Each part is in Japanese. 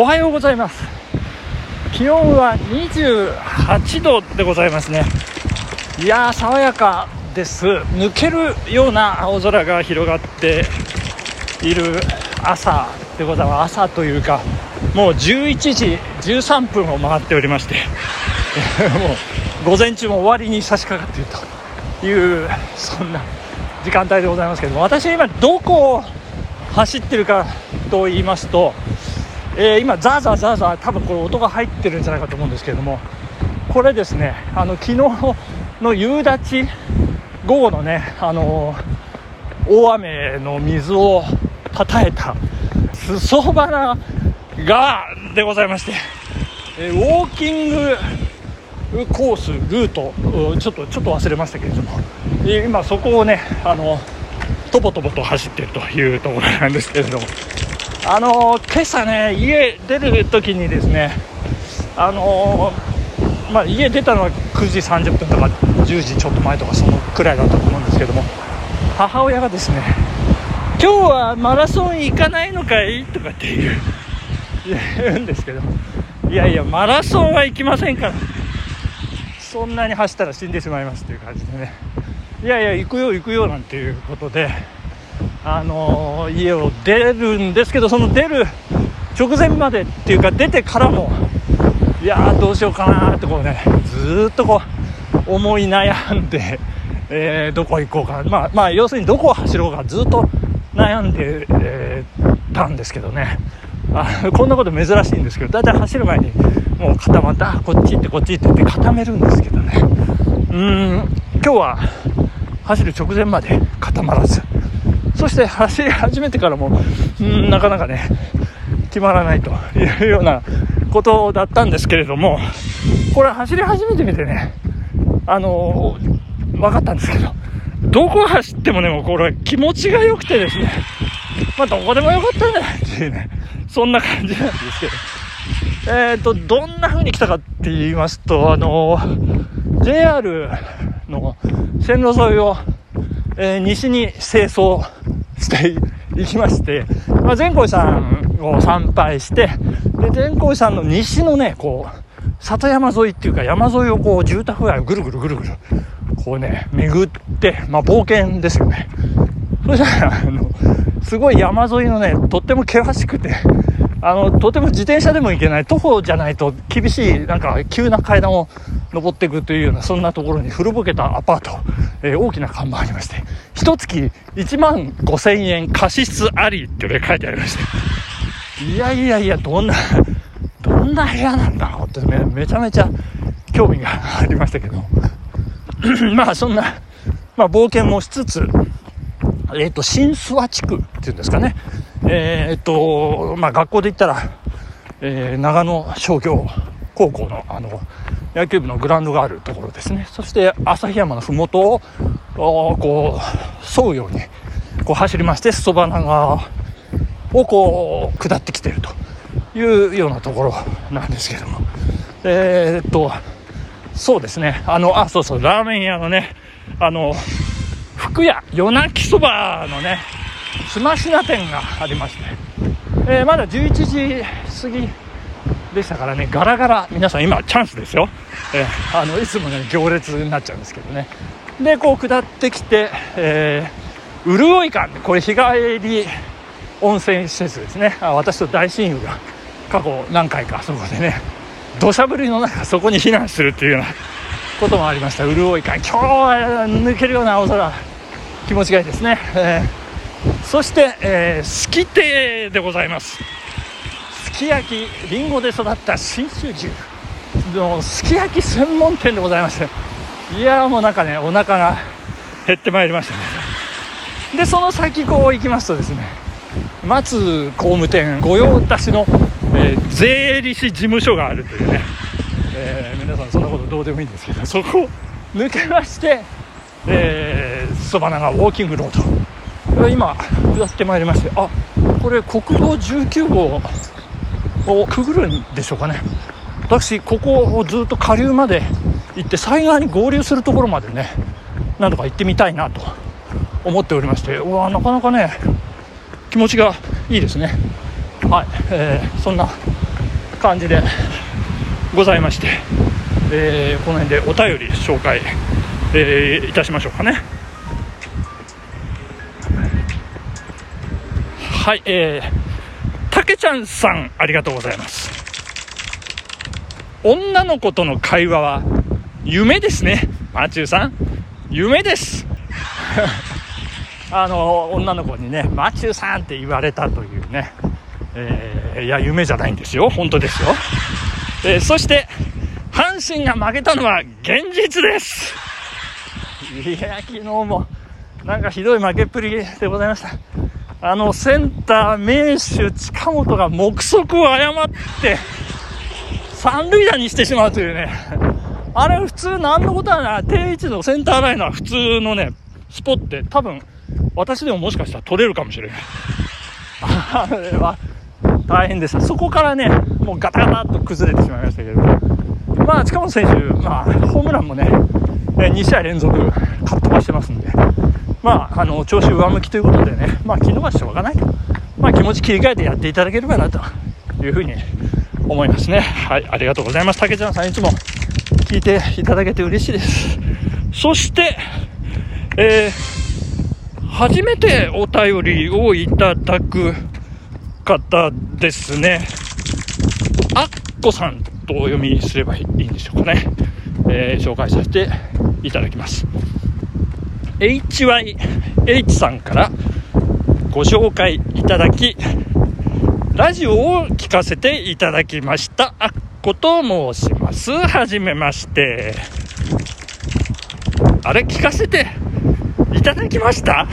おはようございます。気温は28度でございますね。いやー爽やかです。抜けるような青空が広がっている朝でございます。朝というかもう11時13分を回っておりまして もう午前中も終わりに差し掛かっているというそんな時間帯でございますけども私は今どこを走ってるかと言いますと、えー、今ザーザーザーザー多分これ音が入ってるんじゃないかと思うんですけれどもこれですねあの昨日の夕立午後のねあの大雨の水をたたえた裾花がでございまして、えー、ウォーキングコースルートちょっとちょっと忘れましたけれども今そこをねあのとぼとぼと走っているというところなんですけれどもあの今朝ね家出る時にですねあのまあ、家出たのは9時30分とか10時ちょっと前とかそのくらいだったと思うんですけども母親がですね今日はマラソン行かないのかい？とかって言う言うんですけどいやいやマラソンは行きませんからそんなに走ったら死んでしまいますという感じでね。いやいや行くよ行くよなんていうことであの、家を出るんですけどその出る直前までっていうか出てからもいやどうしようかなってこうねずっとこう思い悩んで、えー、どこ行こうかまあまあ要するにどこを走ろうかずっと悩んで、えー、たんですけどね。あこんなこと珍しいんですけどだいたい走る前にもう固まったこっち行ってこっち行ってって固めるんですけどね。うん今日は走る直前まで固まらず。そして走り始めてからもうんなかなかね決まらないというようなことだったんですけれどもこれ走り始めてみてねあのー、分かったんですけどどこ走ってもねもうこれ気持ちが良くてですねまあどこでもよかったんじゃないっていうねそんな感じなんですけど。えっ、ー、と、どんな風に来たかって言いますと、あの JR の線路沿いを、えー、西に清掃していきまして、まあ、善光寺さんを参拝して、で、善光寺さんの西のね、こう、里山沿いっていうか山沿いをこう住宅街をぐるぐるぐるぐる、こうね、巡って、まあ冒険ですよね。そしたら、あの、すごい山沿いのね、とっても険しくて、あの、とても自転車でも行けない、徒歩じゃないと厳しい、なんか急な階段を登っていくというような、そんなところに古ぼけたアパート、えー、大きな看板ありまして、一月1万5千円貸し室ありって書いてありまして、いやいやいや、どんな、どんな部屋なんだろうってめめちゃめちゃ興味がありましたけど、まあそんな、まあ冒険もしつつ、えっ、ー、と、新諏訪地区っていうんですかね、えー、っと、まあ、学校で言ったら、え、長野商業高校のあの野球部のグラウンドがあるところですね。そして旭山の麓をこう沿うようにこう走りまして裾花川をこう下ってきているというようなところなんですけども。えー、っとそうですね。あのあそうそうラーメン屋のねあの福屋夜泣きそばのねすましな店がありまして、えー、まだ11時過ぎでしたからねガラガラ皆さん今チャンスですよ、えー、あのいつもね行列になっちゃうんですけどね。でこう下ってきて、えー、潤い館これ日帰り温泉施設ですね。あ私と大親友が過去何回かそこでね土砂降りの中そこに避難するっていうようなこともありました。潤い館。今日は抜けるような青空。気持ちがいいですね、えーそして、えー、すき亭でございます。き焼きりんごで育った信州牛のすき焼き専門店でございましていやもうなんかねお腹が減ってまいりましたね。でその先こう行きますとですね松工務店御用達の、えー、税理士事務所があるというね、えー、皆さんそんなことどうでもいいんですけどそこを抜けましてそば、えー、長ウォーキングロード。今下ってまいりましてあこれ国道19号をくぐるんでしょうかね。私ここをずっと下流まで行って災害に合流するところまでね何とか行ってみたいなと思っておりましてうわなかなかね気持ちがいいですね。はい、えー、そんな感じでございまして、えー、この辺でお便り紹介、えー、いたしましょうかね。はいえー、けちゃんさんありがとうございます。女の子との会話は夢ですね。マチューさん夢です。あの女の子にねマチューさんって言われたというね、えー、いや夢じゃないんですよ。本当ですよ、えー、そして阪神が負けたのは現実です。いや昨日もなんかひどい負けっぷりでございました。あのセンター名手近本が目測を誤って三塁打にしてしまうというね。あれ普通何のことはな。い定位置のセンターライナー普通のねスポって多分私でももしかしたら取れるかもしれない。あれは大変でした。そこからねもうガタガタっと崩れてしまいましたけど。まあ近本選手、まあ、ホームランもね2試合連続かっ飛ばしてますんで。まあ、あの調子上向きということでね、まあ、昨日はしょうがないと、まあ、気持ち切り替えてやっていただければなというふうに思いますね。はい、ありがとうございます。竹ちゃんさん、いつも聞いていただけて嬉しいです。そして、えー、初めてお便りをいただく方ですね。あっこさんとお読みすればいいんでしょうかね。えー、紹介させていただきます。HYH さんからご紹介いただき、ラジオを聞かせていただきました。あっこと申します。はじめまして。あれ、聞かせていただきました？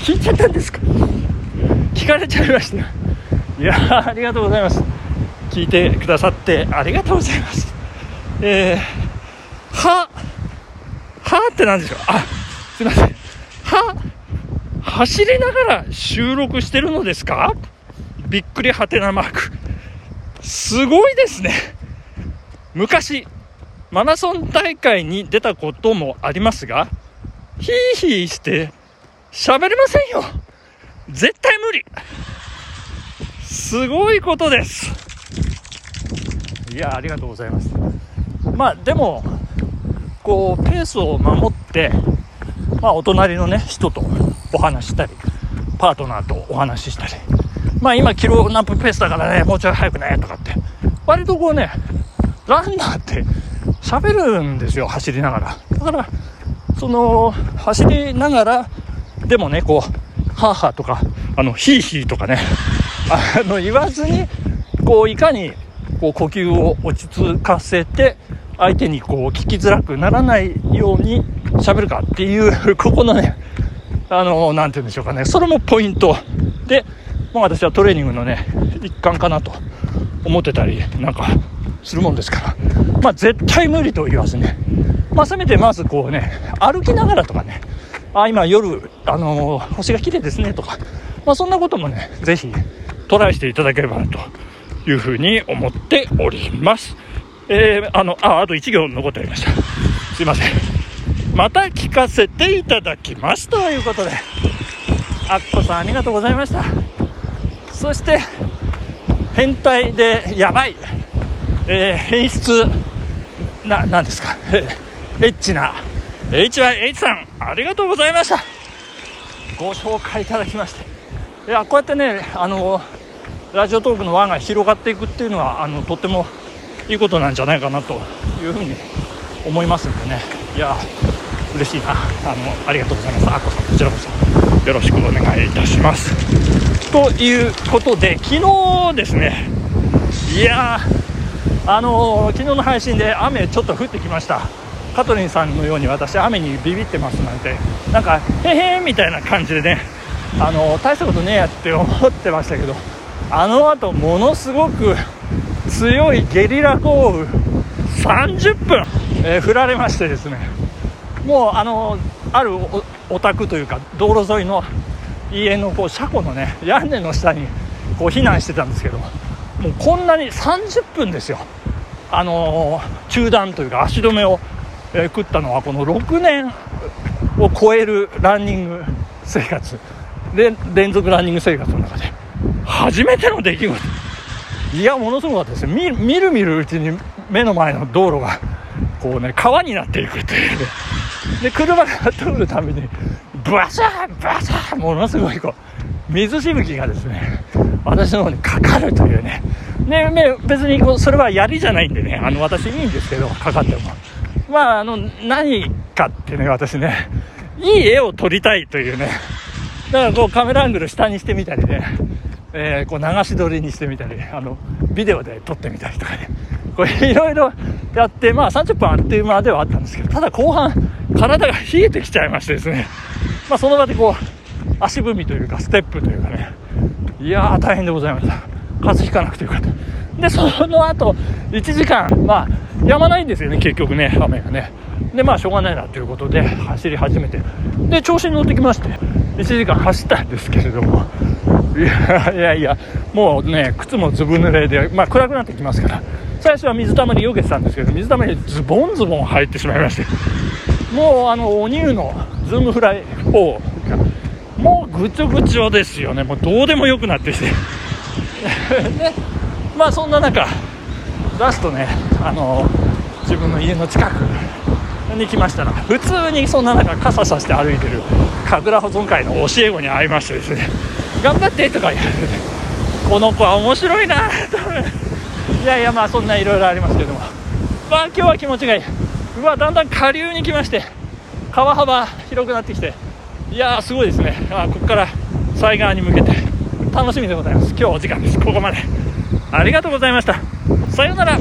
聞いちゃったんですか？聞かれちゃいました。いやありがとうございます。聞いてくださってありがとうございます。えー、は、はって何でしょうあ、すいません。は、走りながら収録してるのですか？びっくりはてなマーク。すごいですね。昔、マラソン大会に出たこともありますが、ヒーヒーして喋れませんよ。絶対無理。すごいことです。いや、ありがとうございます。まあ、でも、こうペースを守って、まあ、お隣の、ね、人とお話したりパートナーとお話ししたり、まあ、今キロナップペースだからねもうちょい早くねとかって。割とこうねランナーって喋るんですよ走りながら。だからその走りながらでもねこうハーハーとかあのヒーヒーとかねあの言わずにこういかにこう呼吸を落ち着かせて相手にこう聞きづらくならないように喋るかっていう ここのねあの何て言うんでしょうかね。それもポイントで、まあ、私はトレーニングのね一環かなと思ってたりなんかするもんですから。まあ絶対無理と言わずね。まあせめてまずこうね歩きながらとかね。あ今夜あの星が綺麗ですねとか。まあそんなこともね是非トライしていただければなというふうに思っております。えー、あの、あ、あと1行残っておりました。すいません。また聞かせていただきますということで、アッコさんありがとうございました。そして、変態でやばい、えー、変質、な、なんですか、えー、エッチな、HYH さん、ありがとうございました。ご紹介いただきまして。いや、こうやってね、あの、ラジオトークの輪が広がっていくっていうのは、あの、とってもいいことなんじゃないかなというふうに思いますんでね。いや嬉しいな。あのありがとうございます。あこさんこちらこそよろしくお願いいたします。ということで昨日ですね。いやあの昨日の配信で雨ちょっと降ってきました。カトリンさんのように私雨にビビってますなんて。なんかへへみたいな感じでね。あの大したことねえやって思ってましたけどあの後ものすごく強いゲリラ豪雨。30分、えー、降られましてですね。もうあのあるお宅というか道路沿いの家のこう車庫のね屋根の下にこう避難してたんですけどもうこんなに30分ですよ。あのー、中断というか足止めを、えー、食ったのはこの6年を超えるランニング生活。で連続ランニング生活の中で初めての出来事いやものすごかったですみるみるうちに目の前の道路がこうね川になっていくというね。で車が通るたびにバシャーバシャーものすごいこう水しぶきがですね私の方にかかるというね。ねね別にこうそれは槍じゃないんでねあの私いいんですけどかかっても。まああの何かってね私ねいい絵を撮りたいというね。だからこうカメラアングル下にしてみたりね、えー、こう流し撮りにしてみたりあのビデオで撮ってみたりとかね。これいろいろやってまあ30分あっという間ではあったんですけどただ後半体が冷えてきちゃいましてですね。まあその場でこう足踏みというかステップというかね。いやー大変でございました。風邪ひかなくてよかった。でその後1時間まあやまないんですよね結局ね雨がね。でまあしょうがないなということで走り始めて。で調子に乗ってきまして1時間走ったんですけれども。いやいやもうね靴もずぶ濡れで、まあ、暗くなってきますから。最初は水たまりよけてたんですけど水たまりにズボンズボン入ってしまいまして。もうあのうちの Zoom Fly 4がもうぐちょぐちょですよね。もうどうでもよくなってきて。で まあそんな中ラストねあの自分の家の近くに来ましたら普通にそんな中傘さして歩いてる神楽保存会の教え子に会いましてですね。頑張ってとか言われてこの子は面白いなといやいやまあそんないろいろありますけども。まあ今日は気持ちがいい。うわだんだん下流に来まして川幅広くなってきて。いやーすごいですね。あここから西岸に向けて楽しみでございます。今日お時間です。ここまで。ありがとうございました。さようなら。